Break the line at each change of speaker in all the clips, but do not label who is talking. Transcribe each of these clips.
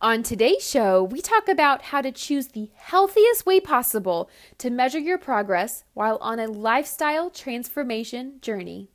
On today's show, we talk about how to choose the healthiest way possible to measure your progress while on a lifestyle transformation journey.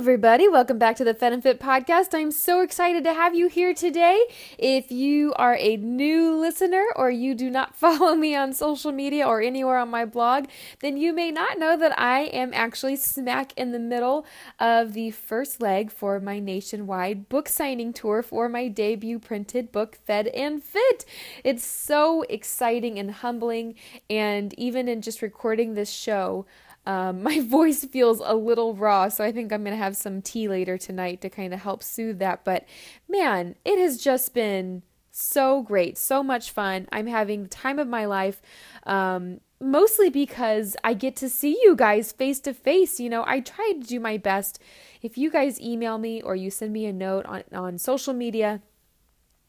Everybody. Welcome back to the Fed and Fit podcast. I'm so excited to have you here today. If you are a new listener or you do not follow me on social media or anywhere on my blog, then you may not know that I am actually smack in the middle of the first leg for my nationwide book signing tour for my debut printed book, Fed and Fit. It's so exciting and humbling, and even in just recording this show, um, my voice feels a little raw, so I think I'm going to have some tea later tonight to kind of help soothe that. But man, it has just been so great, so much fun. I'm having the time of my life. Um, mostly because I get to see you guys face to face. You know, I try to do my best. If you guys email me or you send me a note on, on social media,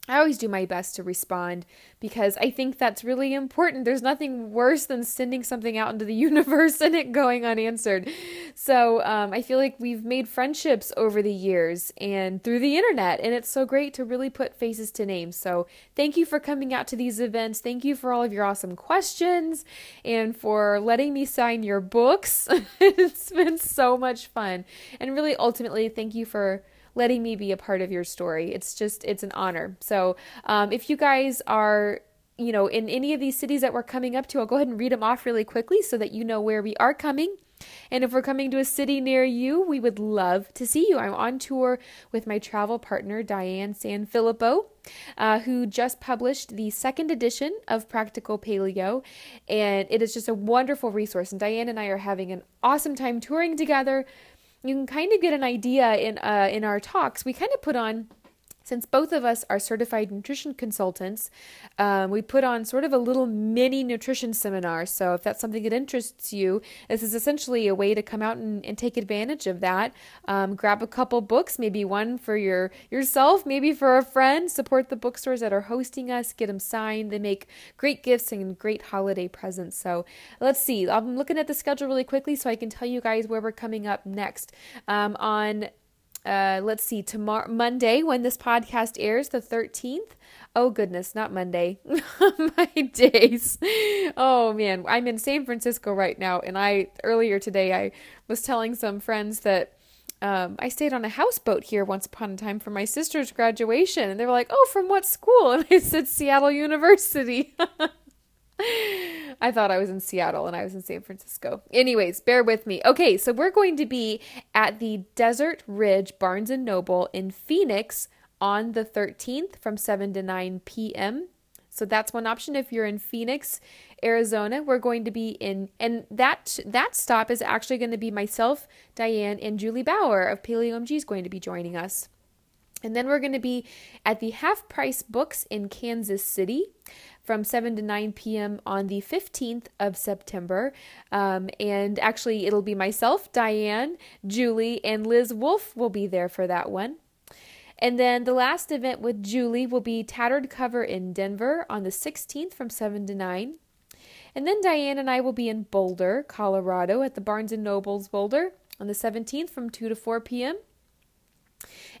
I always do my best to respond because I think that's really important. There's nothing worse than sending something out into the universe and it going unanswered. So um, I feel like we've made friendships over the years and through the internet, and it's so great to really put faces to names. So thank you for coming out to these events. Thank you for all of your awesome questions and for letting me sign your books. it's been so much fun. And really, ultimately, thank you for letting me be a part of your story. It's just, it's an honor. So um, if you guys are you know, in any of these cities that we're coming up to, I'll go ahead and read them off really quickly so that you know where we are coming. And if we're coming to a city near you, we would love to see you. I'm on tour with my travel partner, Diane Sanfilippo, uh, who just published the second edition of Practical Paleo. And it is just a wonderful resource. And Diane and I are having an awesome time touring together, you can kind of get an idea in uh, in our talks. We kind of put on since both of us are certified nutrition consultants, um, we put on sort of a little mini nutrition seminar. So, if that's something that interests you, this is essentially a way to come out and, and take advantage of that. Um, grab a couple books, maybe one for your yourself, maybe for a friend. Support the bookstores that are hosting us. Get them signed. They make great gifts and great holiday presents. So, let's see. I'm looking at the schedule really quickly so I can tell you guys where we're coming up next. Um, on uh, let's see, tomorrow, Monday, when this podcast airs, the 13th. Oh, goodness, not Monday. My days. Oh, man. I'm in San Francisco right now. And I, earlier today, I was telling some friends that. Um, I stayed on a houseboat here once upon a time for my sister's graduation, and they were like, "Oh, from what school?" And I said, "Seattle University." I thought I was in Seattle and I was in San Francisco. Anyways, bear with me. Okay, so we're going to be at the Desert Ridge Barnes and Noble in Phoenix on the 13th from 7 to 9 p.m. So that's one option if you're in Phoenix, Arizona. We're going to be in and that that stop is actually going to be myself, Diane, and Julie Bauer of Paleo MG is going to be joining us. And then we're going to be at the Half Price Books in Kansas City from 7 to 9 p.m. on the 15th of September. Um, and actually, it'll be myself, Diane, Julie, and Liz Wolfe will be there for that one. And then the last event with Julie will be Tattered Cover in Denver on the 16th from 7 to 9. And then Diane and I will be in Boulder, Colorado at the Barnes & Noble's Boulder on the 17th from 2 to 4 p.m.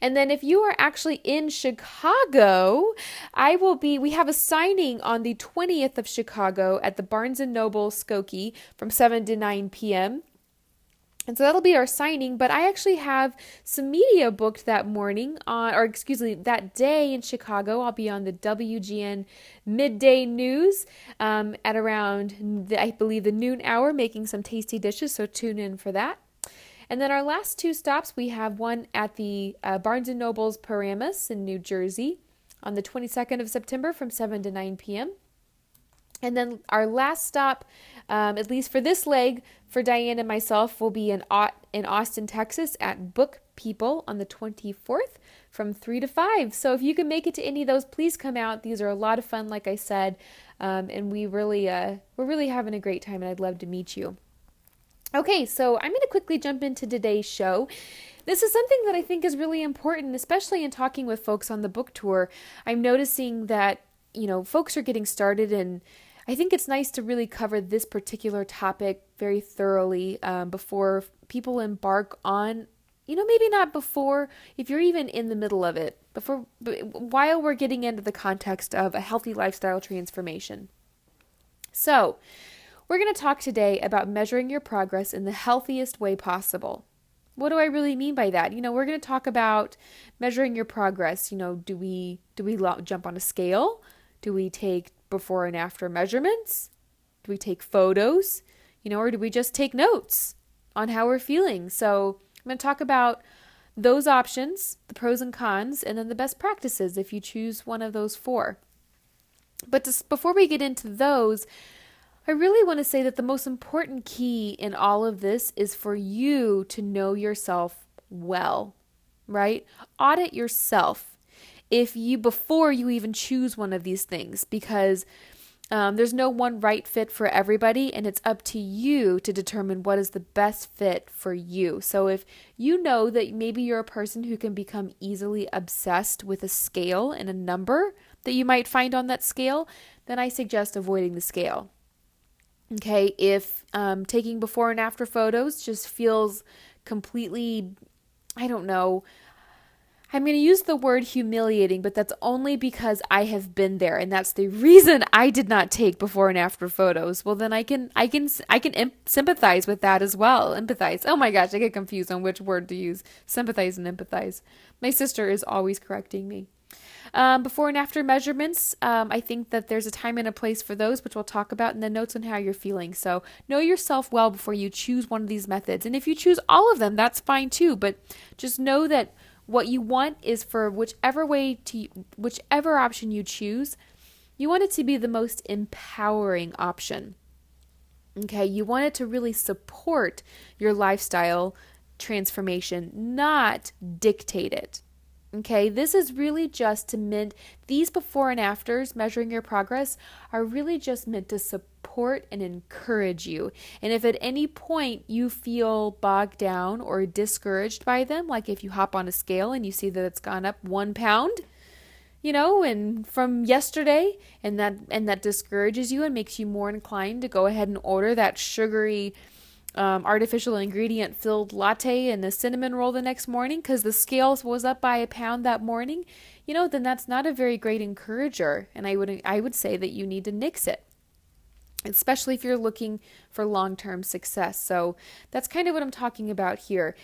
And then if you are actually in Chicago, I will be we have a signing on the 20th of Chicago at the Barnes and Noble Skokie from 7 to 9 p.m. And so that'll be our signing, but I actually have some media booked that morning on or excuse me, that day in Chicago. I'll be on the WGN midday news um, at around the, I believe the noon hour making some tasty dishes, so tune in for that. And then our last two stops, we have one at the uh, Barnes & Noble's Paramus in New Jersey on the 22nd of September from 7 to 9 p.m. And then our last stop, um, at least for this leg, for Diane and myself, will be in, in Austin, Texas at Book People on the 24th from 3 to 5. So if you can make it to any of those, please come out. These are a lot of fun, like I said, um, and we really, uh, we're really having a great time, and I'd love to meet you. Okay, so I'm going to quickly jump into today's show. This is something that I think is really important, especially in talking with folks on the book tour. I'm noticing that, you know, folks are getting started and I think it's nice to really cover this particular topic very thoroughly um, before people embark on, you know, maybe not before, if you're even in the middle of it, before, while we're getting into the context of a healthy lifestyle transformation. So, we're going to talk today about measuring your progress in the healthiest way possible. What do I really mean by that? You know, we're going to talk about measuring your progress. You know, do we do we jump on a scale? Do we take before and after measurements? Do we take photos? You know, or do we just take notes on how we're feeling? So, I'm going to talk about those options, the pros and cons, and then the best practices if you choose one of those four. But just before we get into those, I really want to say that the most important key in all of this is for you to know yourself well, right? Audit yourself if you before you even choose one of these things because um, there's no one right fit for everybody, and it's up to you to determine what is the best fit for you. So, if you know that maybe you're a person who can become easily obsessed with a scale and a number that you might find on that scale, then I suggest avoiding the scale. Okay, if um, taking before and after photos just feels completely, I don't know, I'm going to use the word humiliating, but that's only because I have been there and that's the reason I did not take before and after photos. Well, then I can I can I can imp- sympathize with that as well. Empathize. Oh my gosh, I get confused on which word to use. Sympathize and empathize. My sister is always correcting me. Um, before and after measurements, um, I think that there's a time and a place for those, which we'll talk about, in the notes on how you're feeling. So know yourself well before you choose one of these methods. And if you choose all of them, that's fine too. But just know that what you want is for whichever way to whichever option you choose, you want it to be the most empowering option. Okay, you want it to really support your lifestyle transformation, not dictate it. Okay, this is really just to mint these before and afters measuring your progress are really just meant to support and encourage you. And if at any point you feel bogged down or discouraged by them, like if you hop on a scale and you see that it's gone up one pound, you know, and from yesterday, and that and that discourages you and makes you more inclined to go ahead and order that sugary um, artificial ingredient filled latte and a cinnamon roll the next morning because the scales was up by a pound that morning, you know, then that's not a very great encourager. And I would I would say that you need to nix it, especially if you're looking for long term success. So that's kind of what I'm talking about here.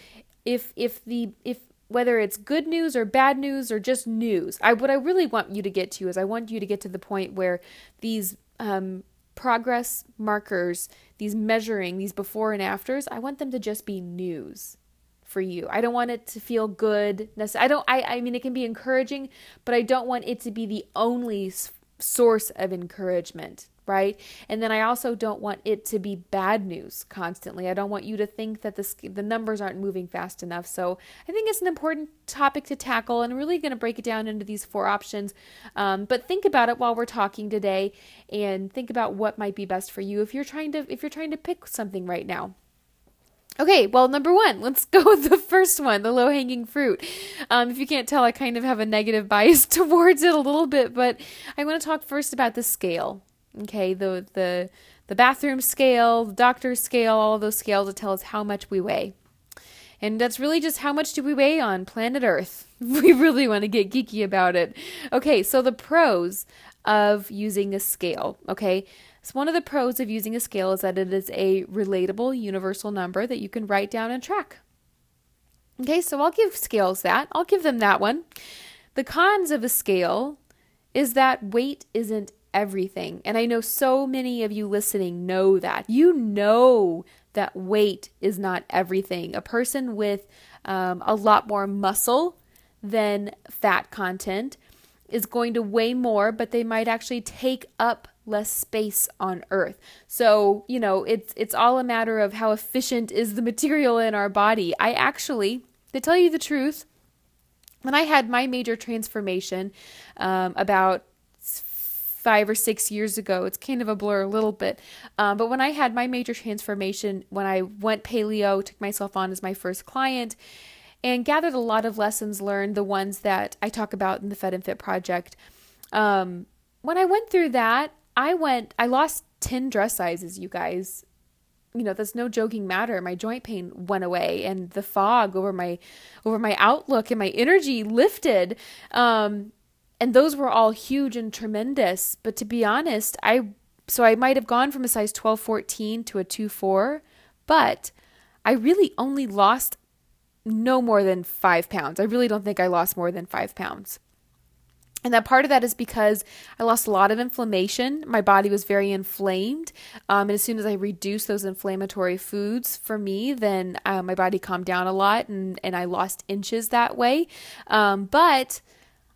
If if the if whether it's good news or bad news or just news, I what I really want you to get to is I want you to get to the point where these um, progress markers, these measuring, these before and afters, I want them to just be news for you. I don't want it to feel good. I don't I I mean it can be encouraging, but I don't want it to be the only source of encouragement right? And then I also don't want it to be bad news constantly. I don't want you to think that the the numbers aren't moving fast enough. So I think it's an important topic to tackle, and really going to break it down into these four options. Um, but think about it while we're talking today, and think about what might be best for you if you're trying to if you're trying to pick something right now. Okay, well, number one, let's go with the first one, the low hanging fruit. Um, if you can't tell, I kind of have a negative bias towards it a little bit, but I want to talk first about the scale. Okay, the the the bathroom scale, the doctor's scale, all those scales that tell us how much we weigh. And that's really just how much do we weigh on planet Earth. We really want to get geeky about it. Okay, so the pros of using a scale, okay? So one of the pros of using a scale is that it is a relatable universal number that you can write down and track. Okay, so I'll give scales that. I'll give them that one. The cons of a scale is that weight isn't everything. And I know so many of you listening know that. You know that weight is not everything. A person with um, a lot more muscle than fat content is going to weigh more, but they might actually take up less space on earth. So, you know, it's it's all a matter of how efficient is the material in our body. I actually, to tell you the truth, when I had my major transformation um, about five or six years ago. It's kind of a blur a little bit. Um, but when I had my major transformation, when I went paleo, took myself on as my first client, and gathered a lot of lessons learned, the ones that I talk about in the Fed and Fit project. Um, when I went through that, I went, I lost 10 dress sizes, you guys. You know, that's no joking matter. My joint pain went away and the fog over my over my outlook and my energy lifted. Um and those were all huge and tremendous, but to be honest, I so I might have gone from a size 12 14 to a 2 4, but I really only lost no more than five pounds. I really don't think I lost more than five pounds. And that part of that is because I lost a lot of inflammation. My body was very inflamed. Um, and as soon as I reduced those inflammatory foods for me, then uh, my body calmed down a lot and, and I lost inches that way. Um, but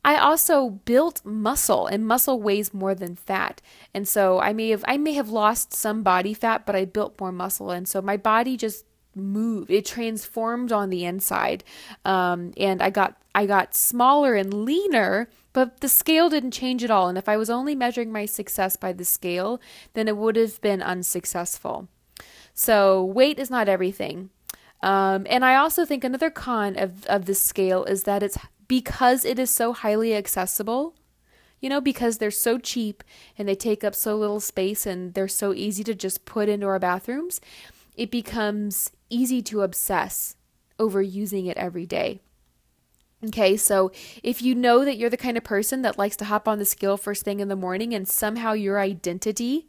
I also built muscle and muscle weighs more than fat. And so I may have I may have lost some body fat, but I built more muscle. And so my body just moved. It transformed on the inside. Um, and i got i got smaller and leaner but the scale didn't change at all. And if i was only measuring my success by the scale then it would have been unsuccessful. So weight is not everything. Um, and i also think another con of, of the scale is that it's because it is so highly accessible you know, because they're so cheap and they take up so little space and they're so easy to just put into our bathrooms, it becomes easy to obsess over using it every day. Okay, so if you know that you're the kind of person that likes to hop on the scale first thing in the morning and somehow your identity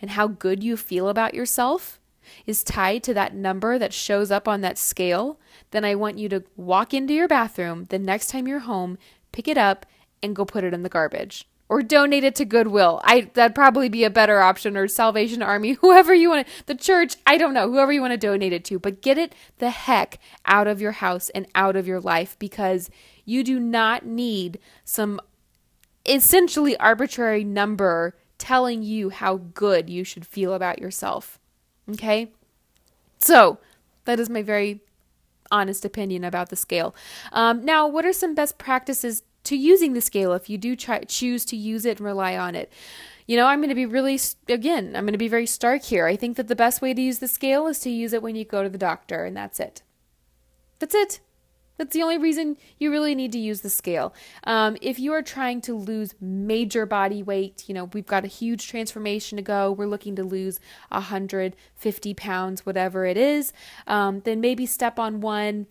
and how good you feel about yourself is tied to that number that shows up on that scale, then I want you to walk into your bathroom the next time you're home, pick it up, and go put it in the garbage or donate it to Goodwill. I that'd probably be a better option or Salvation Army, whoever you want the church, I don't know, whoever you want to donate it to, but get it the heck out of your house and out of your life because you do not need some essentially arbitrary number telling you how good you should feel about yourself. Okay? So, that is my very honest opinion about the scale. Um, now, what are some best practices to using the scale if you do try, choose to use it and rely on it. You know, I'm going to be really, again, I'm going to be very stark here. I think that the best way to use the scale is to use it when you go to the doctor, and that's it. That's it. That's the only reason you really need to use the scale. Um, if you are trying to lose major body weight, you know, we've got a huge transformation to go. We're looking to lose 150 pounds, whatever it is. Um, then maybe step on one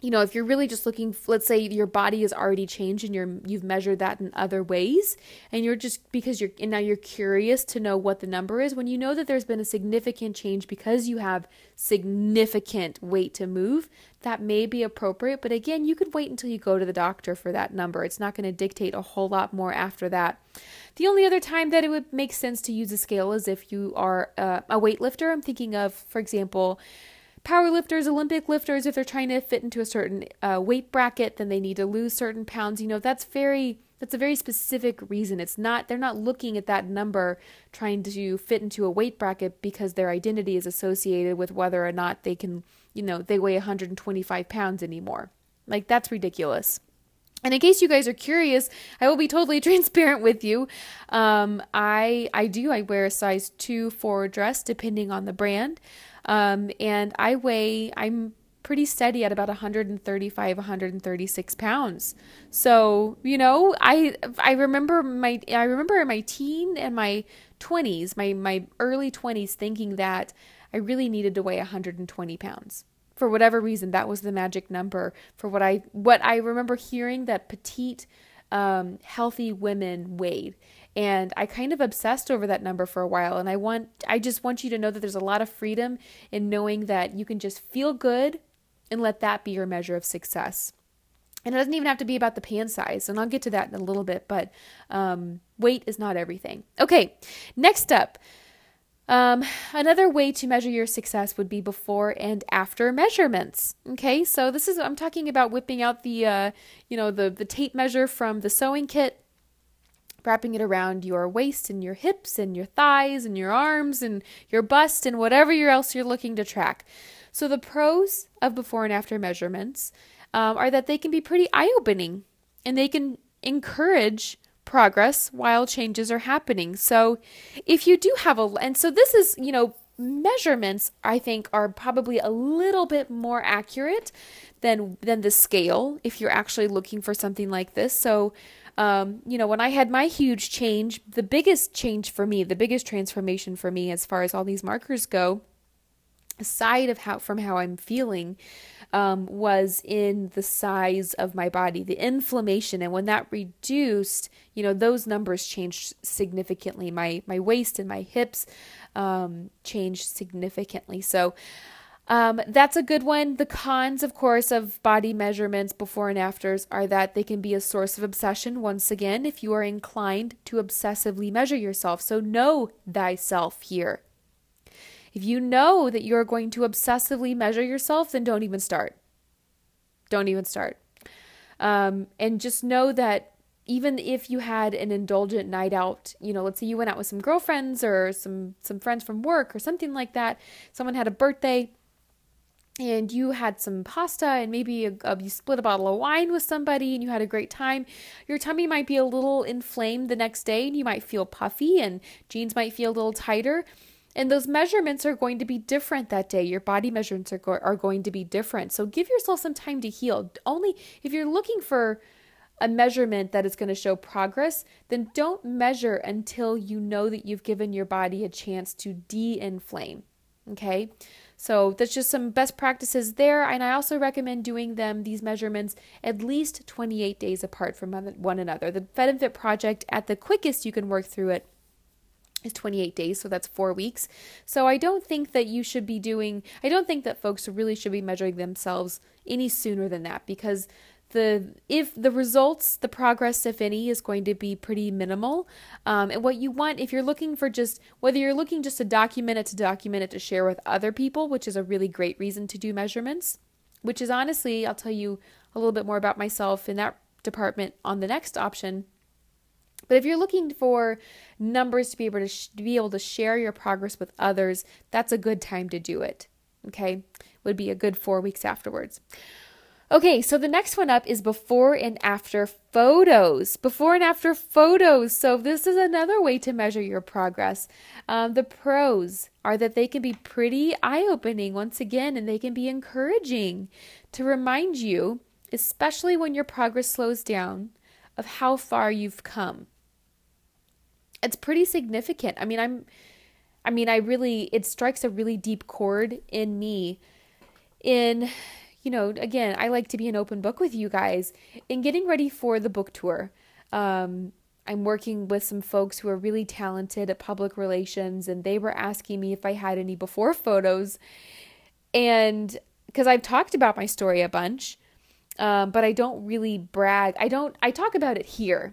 you know if you're really just looking let's say your body has already changed and you're you've measured that in other ways and you're just because you're and now you're curious to know what the number is when you know that there's been a significant change because you have significant weight to move that may be appropriate. But again you could wait until you go to the doctor for that number. It's not going to dictate a whole lot more after that. The only other time that it would make sense to use a scale is if you are uh, a weightlifter. I'm thinking of for example power lifters, Olympic lifters, if they're trying to fit into a certain uh, weight bracket, then they need to lose certain pounds. You know, that's very that's a very specific reason. It's not they're not looking at that number trying to fit into a weight bracket because their identity is associated with whether or not they can, you know, they weigh 125 pounds anymore. Like that's ridiculous. And in case you guys are curious, I will be totally transparent with you. Um, I I do I wear a size two forward dress depending on the brand. Um, and I weigh, I'm pretty steady at about 135 136 pounds. So you know i i remember my i remember in my teen and my 20s my my early 20s thinking that i really needed to weigh 120 pounds. For whatever reason that was the magic number for what i what i remember hearing that petite um, healthy women weighed and I kind of obsessed over that number for a while and I want I just want you to know that there's a lot of freedom in knowing that you can just feel good and let that be your measure of success. And it doesn't even have to be about the pan size, and I'll get to that in a little bit, but um, weight is not everything. Okay, next up. Um, another way to measure your success would be before and after measurements. Okay, so this is I'm talking about whipping out the uh, you know the the tape measure from the sewing kit wrapping it around your waist and your hips and your thighs and your arms and your bust and whatever else you're looking to track. So, the pros of before and after measurements um, are that they can be pretty eye opening and they can encourage progress while changes are happening. So, if you do have a, and so this is, you know, measurements I think are probably a little bit more accurate than than the scale if you're actually looking for something like this. So Um, you know, when I had my huge change, the biggest change for me, the biggest transformation for me as far as all these markers go, aside of how from how I'm feeling, um, was in the size of my body, the inflammation, and when that reduced, you know, those numbers changed significantly. My my waist and my hips um, changed significantly. So. Um, that's a good one. The cons, of course, of body measurements before and afters are that they can be a source of obsession. Once again, if you are inclined to obsessively measure yourself, so know thyself here. If you know that you're going to obsessively measure yourself, then don't even start. Don't even start. Um, and just know that even if you had an indulgent night out, you know, let's say you went out with some girlfriends or some some friends from work or something like that, someone had a birthday and you had some pasta and maybe a, a, you split a bottle of wine with somebody and you had a great time, your tummy might be a little inflamed the next day and you might feel puffy and jeans might feel a little tighter. And those measurements are going to be different that day. Your body measurements are, go- are going to be different. So give yourself some time to heal. Only if you're looking for a measurement that is going to show progress, then don't measure until you know that you've given your body a chance to de inflame. Okay. So that's just some best practices there. And I also recommend doing them, these measurements, at least 28 days apart from one another. The Fed and Fit project, at the quickest you can work through it, is 28 days, so that's four weeks. So I don't think that you should be doing, I don't think that folks really should be measuring themselves any sooner than that because the if the results the progress if any is going to be pretty minimal um, and what you want if you're looking for just whether you're looking just to document it to document it to share with other people which is a really great reason to do measurements which is honestly i'll tell you a little bit more about myself in that department on the next option but if you're looking for numbers to be able to, sh- to be able to share your progress with others, that's a good time to do it. Okay? Would be a good 4 weeks afterwards. Okay, so the next one up is before and after photos. Before and after photos. So, this is another way to measure your progress. Um, the pros are that they can be pretty eye opening once again, and they can be encouraging to remind you, especially when your progress slows down, of how far you've come it's pretty significant. I mean, I'm I mean, I really it strikes a really deep chord in me in you know, again, I like to be an open book with you guys in getting ready for the book tour. Um, I'm working with some folks who are really talented at public relations, and they were asking me if I had any before photos. And because I've talked about my story a bunch, um, but I don't really brag. I don't, I talk about it here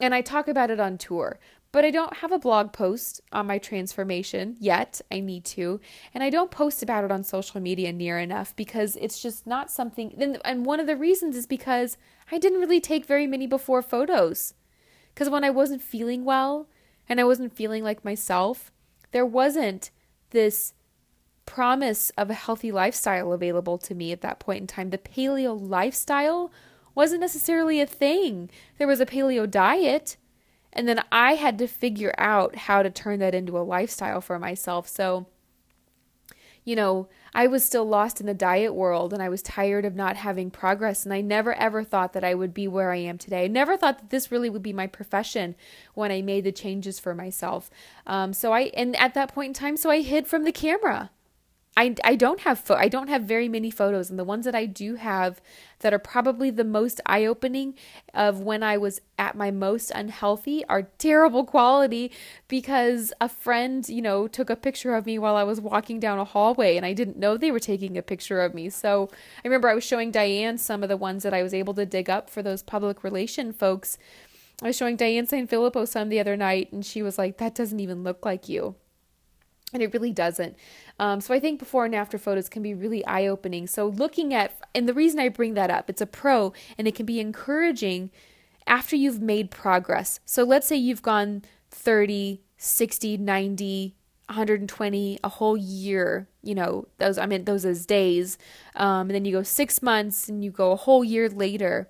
and I talk about it on tour, but I don't have a blog post on my transformation yet. I need to. And I don't post about it on social media near enough because it's just not something. And one of the reasons is because I didn't really take very many before photos. Because when I wasn't feeling well and I wasn't feeling like myself, there wasn't this promise of a healthy lifestyle available to me at that point in time. The paleo lifestyle wasn't necessarily a thing. There was a paleo diet, and then I had to figure out how to turn that into a lifestyle for myself. So, you know, I was still lost in the diet world and I was tired of not having progress. And I never ever thought that I would be where I am today. I never thought that this really would be my profession when I made the changes for myself. Um, so I, and at that point in time, so I hid from the camera. I, I don't have fo- I don't have very many photos and the ones that I do have that are probably the most eye-opening of when I was at my most unhealthy are terrible quality because a friend, you know, took a picture of me while I was walking down a hallway and I didn't know they were taking a picture of me. So, I remember I was showing Diane some of the ones that I was able to dig up for those public relation folks. I was showing Diane Sanfilippo some the other night and she was like, "That doesn't even look like you." And it really doesn't. Um, so I think before and after photos can be really eye opening. So looking at, and the reason I bring that up, it's a pro and it can be encouraging after you've made progress. So let's say you've gone 30, 60, 90, 120 a whole year you know those i mean those as days um, and then you go six months and you go a whole year later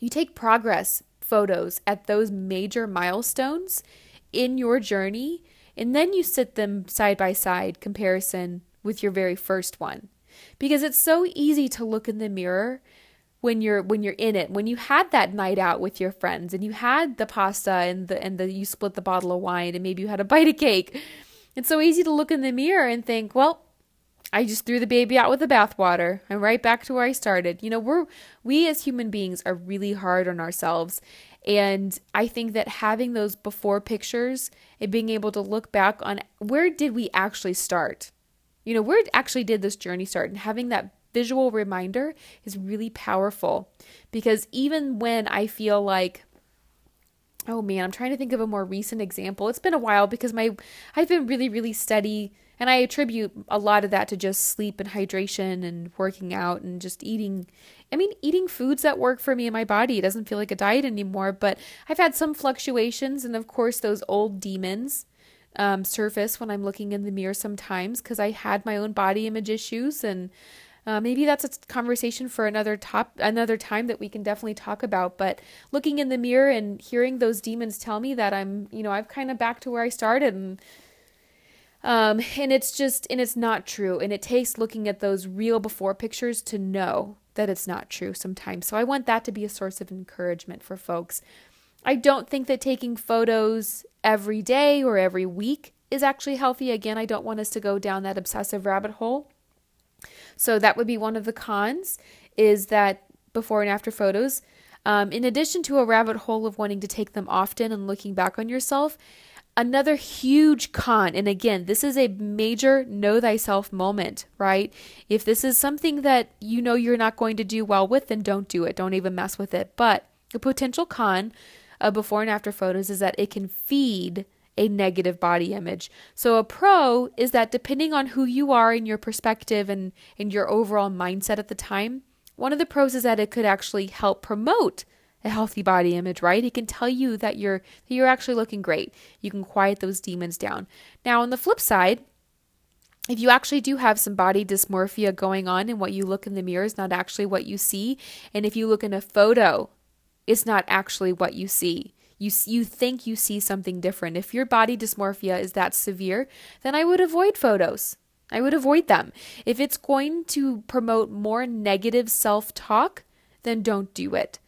you take progress photos at those major milestones in your journey and then you sit them side by side comparison with your very first one. Because it's so easy to look in the mirror when you're when you're in it when you had that night out with your friends and you had the pasta and the and the you split the bottle of wine and maybe you had a bite of cake it's so easy to look in the mirror and think well I just threw the baby out with the bathwater. I'm right back to where I started. You know, we're we as human beings are really hard on ourselves. And I think that having those before pictures and being able to look back on where did we actually start? You know, where actually did this journey start? And having that visual reminder is really powerful because even when I feel like oh man, I'm trying to think of a more recent example. It's been a while because my I've been really really steady and I attribute a lot of that to just sleep and hydration and working out and just eating I mean eating foods that work for me and my body. It doesn't feel like a diet anymore, but I've had some fluctuations and of course those old demons um, surface when I'm looking in the mirror sometimes because I had my own body image issues and uh, maybe that's a conversation for another top another time that we can definitely talk about. But looking in the mirror and hearing those demons tell me that I'm, you know, I've kind of back to where I started, and um, and it's just and it's not true. And it takes looking at those real before pictures to know that it's not true sometimes. So I want that to be a source of encouragement for folks. I don't think that taking photos every day or every week is actually healthy. Again, I don't want us to go down that obsessive rabbit hole. So that would be one of the cons is that before and after photos. Um, in addition to a rabbit hole of wanting to take them often and looking back on yourself, another huge con, and again, this is a major know thyself moment, right? If this is something that you know you're not going to do well with, then don't do it. Don't even mess with it. But a potential con of before and after photos is that it can feed a negative body image. So a pro is that depending on who you are and your perspective and in your overall mindset at the time, one of the pros is that it could actually help promote a healthy body image, right? It can tell you that you're that you're actually looking great. You can quiet those demons down. Now, on the flip side, if you actually do have some body dysmorphia going on and what you look in the mirror is not actually what you see, and if you look in a photo, it's not actually what you see you you think you see something different. If your body dysmorphia is that severe, then I would avoid photos. I would avoid them. If it's going to promote more negative self-talk, then don't do it.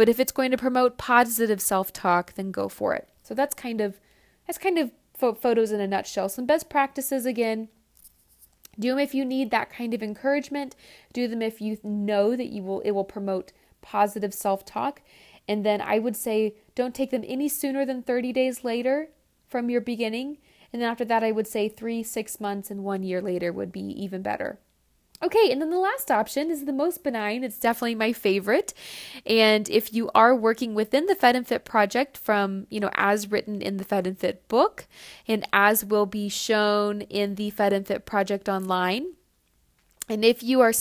But if it's going to promote positive self-talk, then go for it. So that's kind of that's kind of photos in a nutshell. Some best practices again. Do them if you need that kind of encouragement. Do them if you know that you will it will promote positive self-talk. And then I would say don't take them any sooner than 30 days later from your beginning. And then after that, I would say three, six months, and one year later would be even better. Okay, and then the last option is the most benign. It's definitely my favorite. And if you are working within the Fed and Fit project from, you know, as written in the Fed and Fit book and as will be shown in the Fed and Fit project online, and if you are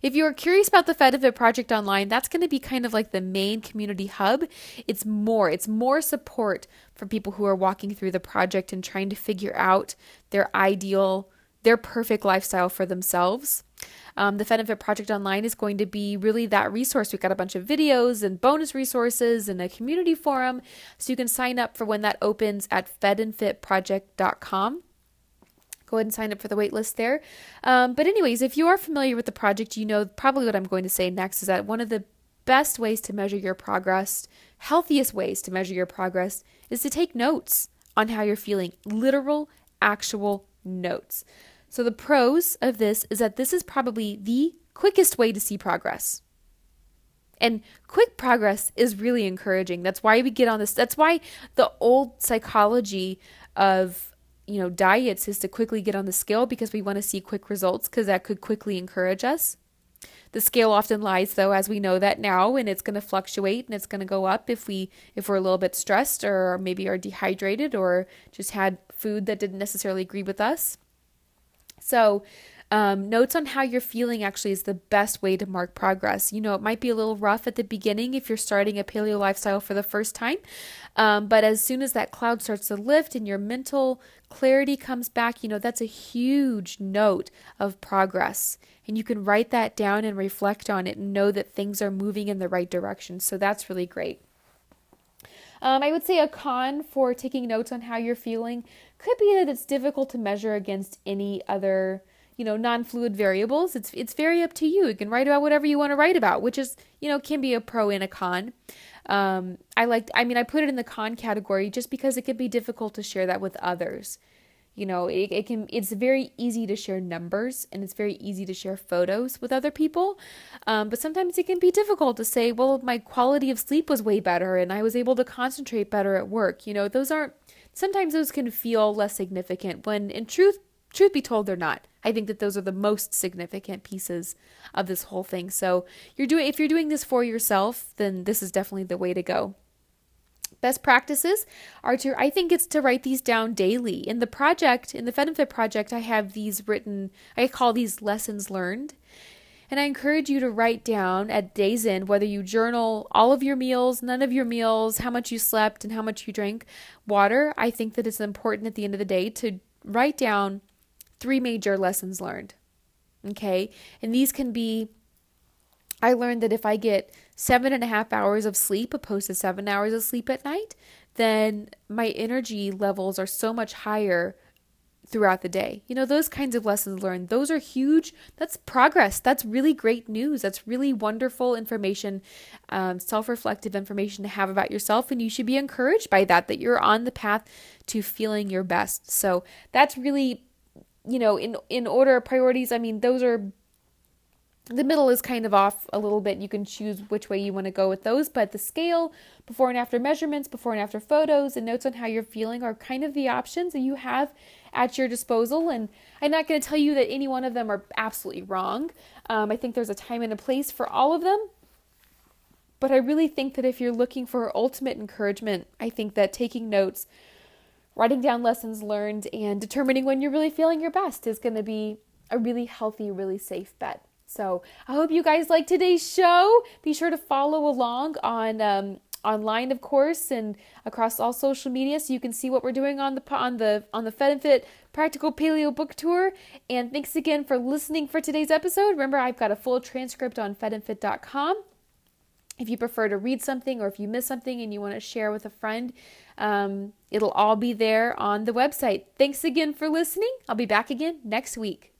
if you are curious about the Fed and Fit project online, that's going to be kind of like the main community hub. It's more, it's more support for people who are walking through the project and trying to figure out their ideal, their perfect lifestyle for themselves. Um, the Fed and Fit Project Online is going to be really that resource. We've got a bunch of videos and bonus resources and a community forum. So you can sign up for when that opens at fedandfitproject.com go ahead and sign up for the waitlist there. Um, but, anyways, if you are familiar with the project, you know probably what I'm going to say next is that one of the best ways to measure your progress, healthiest ways to measure your progress, is to take notes on how you're feeling literal, actual notes. So, the pros of this is that this is probably the quickest way to see progress. And quick progress is really encouraging. That's why we get on this. That's why the old psychology of you know, diets is to quickly get on the scale because we want to see quick results because that could quickly encourage us. The scale often lies though as we know that now and it's going to fluctuate and it's going to go up if we if we're a little bit stressed or maybe are dehydrated or just had food that didn't necessarily agree with us. So, um, notes on how you're feeling actually is the best way to mark progress. You know, it might be a little rough at the beginning if you're starting a paleo lifestyle for the first time, um, but as soon as that cloud starts to lift and your mental clarity comes back, you know, that's a huge note of progress. And you can write that down and reflect on it and know that things are moving in the right direction. So that's really great. Um, I would say a con for taking notes on how you're feeling could be that it's difficult to measure against any other you know, non-fluid variables. It's it's very up to you. You can write about whatever you want to write about, which is, you know, can be a pro and a con. Um, I like I mean, I put it in the con category just because it could be difficult to share that with others. You know, it, it can it's very easy to share numbers and it's very easy to share photos with other people. Um, but sometimes it can be difficult to say, well, my quality of sleep was way better and I was able to concentrate better at work. You know, those aren't sometimes those can feel less significant when in truth truth be told, they're not. I think that those are the most significant pieces of this whole thing. So you're doing if you're doing this for yourself, then this is definitely the way to go. Best practices are to I think it's to write these down daily. In the project, in the Fed project, I have these written I call these lessons learned. And I encourage you to write down at day's end whether you journal all of your meals, none of your meals, how much you slept, and how much you drank water. I think that it's important at the end of the day to write down three major lessons learned. Okay. And these can be I learned that if I get seven and a half hours of sleep opposed to seven hours of sleep at night, then my energy levels are so much higher throughout the day. You know, those kinds of lessons learned, those are huge. That's progress. That's really great news. That's really wonderful information, um, self reflective information to have about yourself. And you should be encouraged by that, that you're on the path to feeling your best. So that's really you know, in in order of priorities, I mean, those are the middle is kind of off a little bit. You can choose which way you want to go with those, but the scale, before and after measurements, before and after photos, and notes on how you're feeling are kind of the options that you have at your disposal. And I'm not going to tell you that any one of them are absolutely wrong. Um, I think there's a time and a place for all of them. But I really think that if you're looking for ultimate encouragement, I think that taking notes writing down lessons learned and determining when you're really feeling your best is going to be a really healthy, really safe bet. So I hope you guys like today's show. Be sure to follow along on um, online, of course, and across all social media, so you can see what we're doing on the on the on the Fed and Fit Practical Paleo Book Tour. And thanks again for listening for today's episode. Remember, I've got a full transcript on fedandfit.com. If you prefer to read something or if you miss something and you want to share with a friend, um, it'll all be there on the website. Thanks again for listening. I'll be back again next week.